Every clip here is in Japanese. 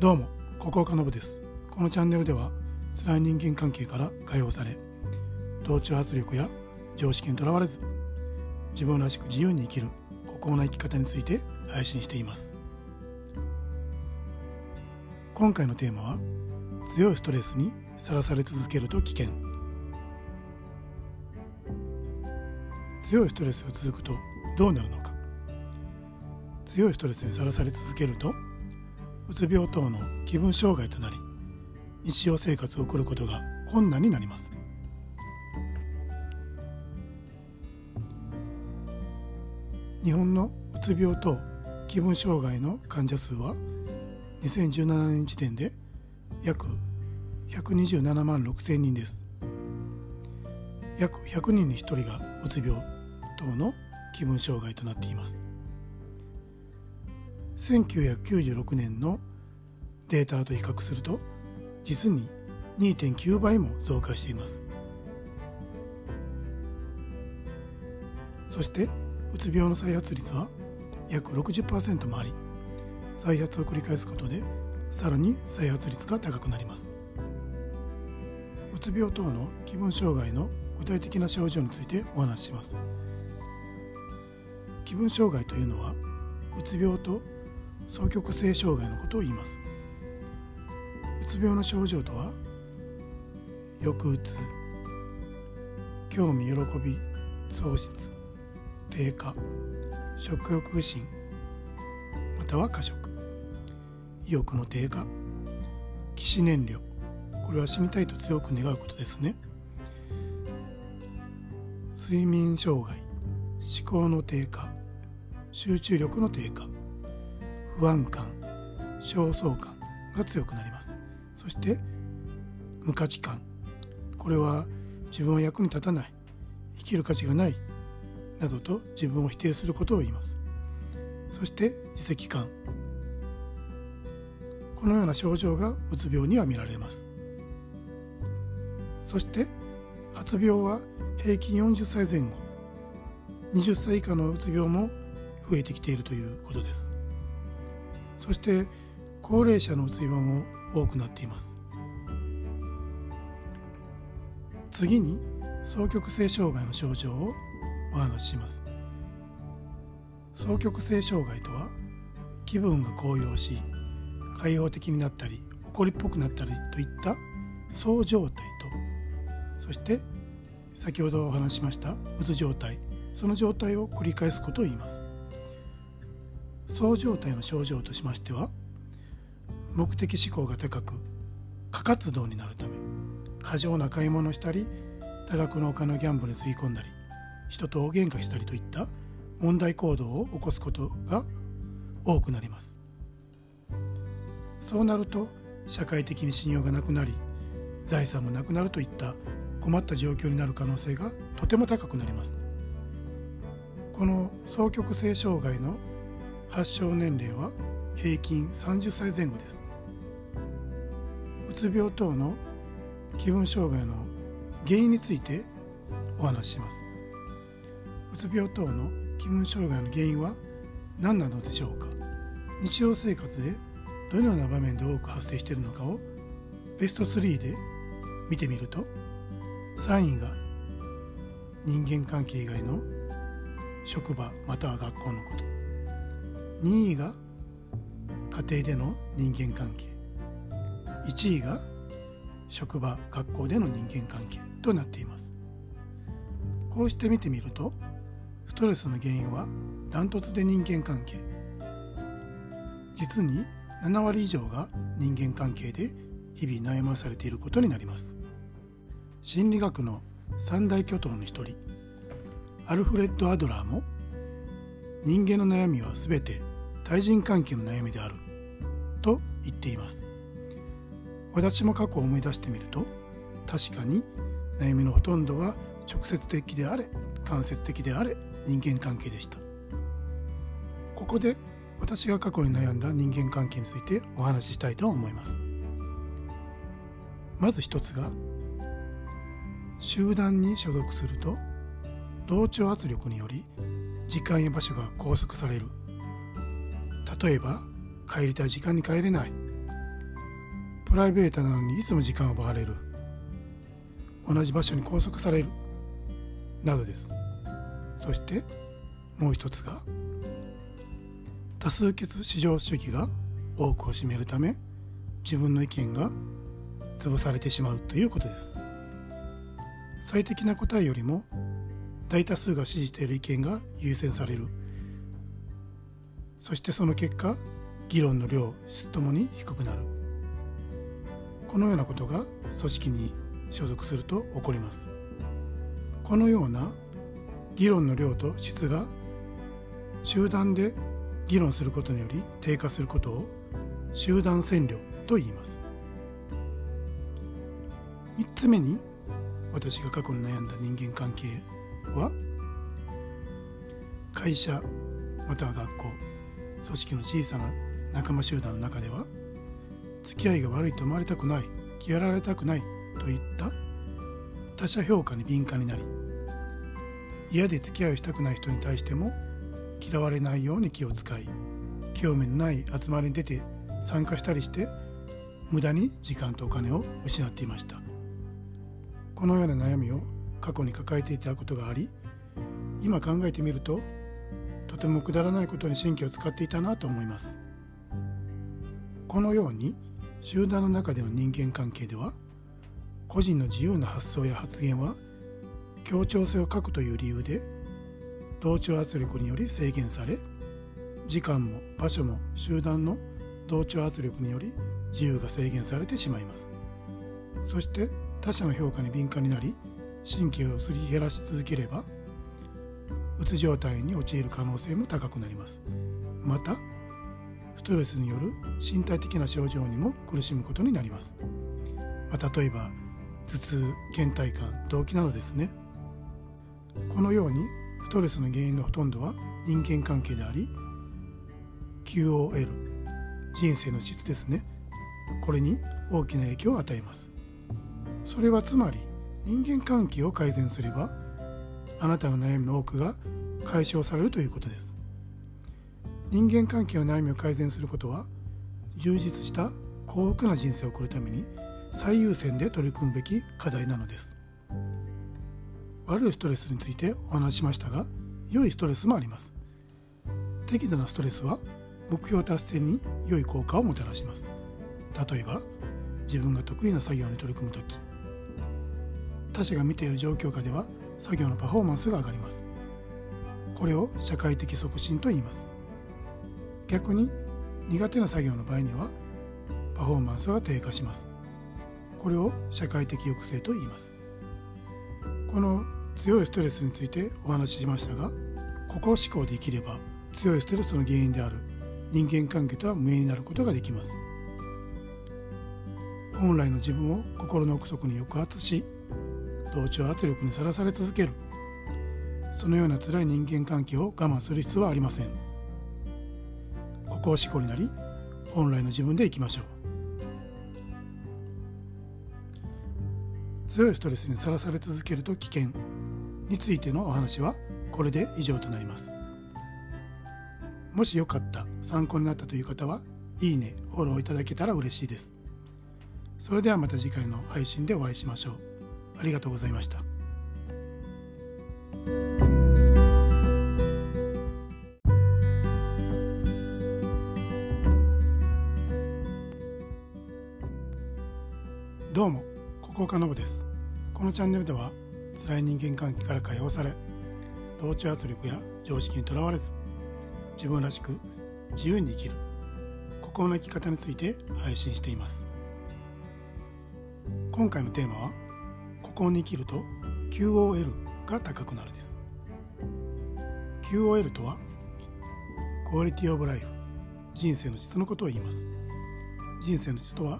どうも、ここ岡信です。このチャンネルでは、辛い人間関係から解放され、同調圧力や常識にとらわれず、自分らしく自由に生きる孤高な生き方について配信しています。今回のテーマは、強いストレスにさらされ続けると危険。強いストレスが続くとどうなるのか。強いストレスにさらされ続けると、うつ病等の気分障害となり日常生活を送ることが困難になります。日本のうつ病等気分障害の患者数は2017年時点で約127万6千人です。約100人に1人がうつ病等の気分障害となっています。1996年のデータと比較すると実に2.9倍も増加しています。そしてうつ病の再発率は約60%もあり再発を繰り返すことでさらに再発率が高くなります。うつ病等の気分障害の具体的な症状についてお話しします。気分障害というのはうつ病と双極性障害のことを言います。うつ病の症状とは抑うつ興味喜び喪失低下食欲不振または過食。意欲の低下起死燃料。これは死にたいと強く願うことですね。睡眠障害思考の低下集中力の低下。不安感焦燥感が強くなります。そして無価値観。これは自分は役に立たない生きる価値がないなどと自分を否定することを言います。そして自責感。このような症状がうつ病には見られます。そして発病は平均40歳前後20歳以下のうつ病も増えてきているということです。そして高齢者のうつ病も多くなっています。次に双極性障害の症状をお話しします。双極性障害とは気分が高揚し開放的になったり怒りっぽくなったりといったそう状態とそして先ほどお話ししましたうつ状態その状態を繰り返すことを言います。そう状態の症状としましては目的思考が高く過活動になるため過剰な買い物をしたり多額のお金をギャンブルにつぎ込んだり人と大喧嘩したりといった問題行動を起こすことが多くなります。そうなると社会的に信用がなくなり財産もなくなるといった困った状況になる可能性がとても高くなります。この双極性障害の発症年齢は平均30歳前後です。うつ病等の気分障害の原因についてお話しします。うつ病等の気分障害の原因は何なのでしょうか？日常生活でどのような場面で多く発生しているのかをベスト3で見てみると3位が人間関係以外の職場または学校のこと。2位が家庭での人間関係。1位が職場学校での人間関係となっています。こうして見てみるとストレスの原因はダントツで人間関係。実に7割以上が人間関係で日々悩まされていることになります。心理学の三大巨頭の一人アルフレッド・アドラーも人間の悩みは全て対人関係の悩みである。と言っています。私も過去を思い出してみると確かに悩みのほとんどは直接的であれ間接的であれ人間関係でした。ここで私が過去に悩んだ人間関係についてお話ししたいと思います。まず一つが集団に所属すると同調圧力により時間や場所が拘束される。例えば帰りたい時間に帰れない。プライベートなのにいつも時間を奪われる。同じ場所に拘束される。などです。そしてもう一つが多数決至上主義が多くを占めるため自分の意見が潰されてしまうということです。最適な答えよりも大多数が支持している意見が優先される。そしてその結果議論の量質ともに低くなる。このようなことが組織に所属すると起こります。このような議論の量と質が集団で議論することにより低下することを集団占領と言います。3つ目に私が過去に悩んだ人間関係は会社または学校。組織の小さな仲間集団の中では付き合いが悪いと思われたくない嫌われたくないといった。他者評価に敏感になり嫌で付き合いをしたくない人に対しても嫌われないように気を使い興味のない集まりに出て参加したりして無駄に時間とお金を失っていました。このような悩みを過去に抱えていたことがあり今考えてみるととてもくだらないことに神経を使っていたなと思います。このように集団の中での人間関係では個人の自由な発想や発言は協調性を欠くという理由で同調圧力により制限され時間も場所も集団の同調圧力により自由が制限されてしまいます。そして他者の評価に敏感になり神経をすり減らし続ければうつ状態に陥る可能性も高くなります。またストレスによる身体的な症状にも苦しむことになります、まあ、例えば頭痛倦怠感動悸などですね。このようにストレスの原因のほとんどは人間関係であり QOL 人生の質ですね。これに大きな影響を与えます。それはつまり人間関係を改善すればあなたの悩みの多くが解消されるということです。人間関係の悩みを改善することは充実した幸福な人生を送るために最優先で取り組むべき課題なのです。悪いストレスについてお話ししましたが良いストレスもあります。適度なストレスは目標達成に良い効果をもたらします。例えば自分が得意な作業に取り組む時。他者が見ている状況下では作業のパフォーマンスが上がります。これを社会的促進と言います。逆に苦手な作業の場合にはパフォーマンスが低下します。これを社会的抑制と言います。この強いストレスについてお話ししましたがここ思考で生きれば強いストレスの原因である人間関係とは無縁になることができます。本来の自分を心の奥底に抑圧し同調圧力にさらされ続ける。そのような辛い人間関係を我慢する必要はありません。ここを思考になり本来の自分でいきましょう。強いストレスにさらされ続けると危険についてのお話はこれで以上となります。もしよかった参考になったという方はいいねフォローいただけたら嬉しいです。それではまた次回の配信でお会いしましょう。ありがとうございました。どうもここかのぶです。このチャンネルでは辛い人間関係から解放され同調圧力や常識にとらわれず自分らしく自由に生きる孤高な生き方について配信しています。今回のテーマは高に生きると QOL が高くなるです。QOL とはクオリティオブライフ人生の質のことを言います。人生の質とは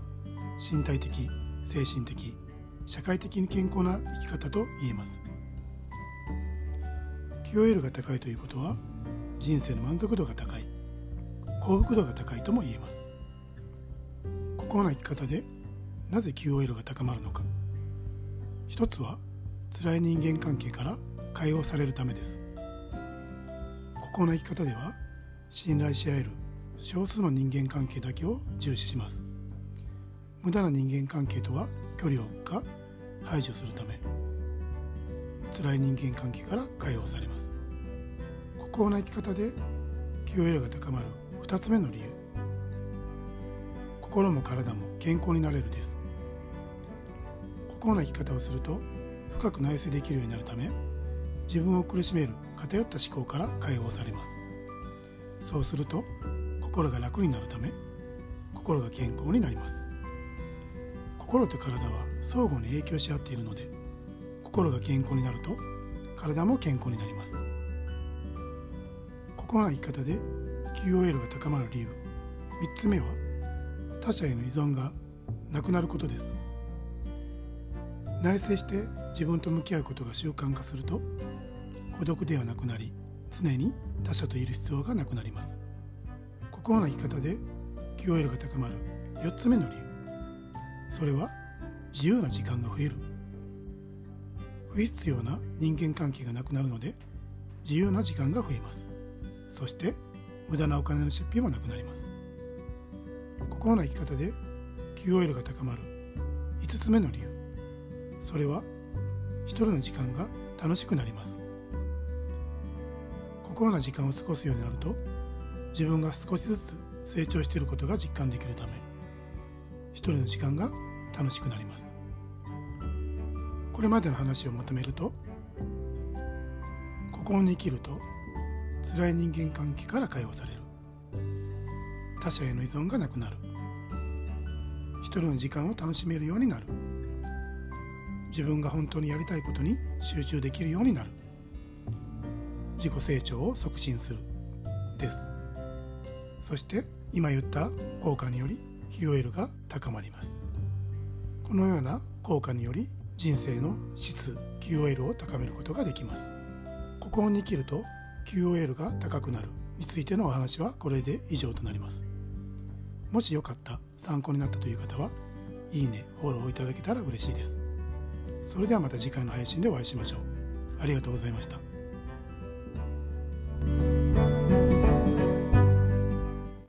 身体的精神的社会的に健康な生き方と言えます。QOL が高いということは人生の満足度が高い幸福度が高いとも言えます。ここな生き方でなぜ QOL が高まるのか。一つは辛い人間関係から解放されるためです。ここな生き方では信頼し合える少数の人間関係だけを重視します。無駄な人間関係とは距離を置くか排除するため。辛い人間関係から解放されます。孤高な生き方で QL が高まる2つ目の理由。心も体も健康になれるです。孤高な生き方をすると深く内省できるようになるため自分を苦しめる偏った思考から解放されます。そうすると心が楽になるため心が健康になります。心と体は相互に影響し合っているので心が健康になると体も健康になります。ここな生き方で QOL が高まる理由3つ目は他者への依存がなくなることです。内省して自分と向き合うことが習慣化すると孤独ではなくなり常に他者といる必要がなくなります。ここな生き方で QOL が高まる4つ目の理由。それは自由な時間が増える。不必要な人間関係がなくなるので自由な時間が増えます。そして無駄なお金の出費もなくなります。ここな生き方で QOL が高まる5つ目の理由。それは一人の時間が楽しくなります。心な時間を過ごすようになると自分が少しずつ成長していることが実感できるため一人の時間が楽しくなります。これまでの話をまとめると心に生きると辛い人間関係から解放される。他者への依存がなくなる。一人の時間を楽しめるようになる。自分が本当にやりたいことに集中できるようになる。自己成長を促進するです。そして今言った効果により QOL が高まります。このような効果により人生の質 QOL を高めることができます。ここに生きると QOL が高くなる。についてのお話はこれで以上となります。もしよかった参考になったという方はいいねフォローいただけたら嬉しいです。それではまた次回の配信でお会いしましょう。ありがとうございました。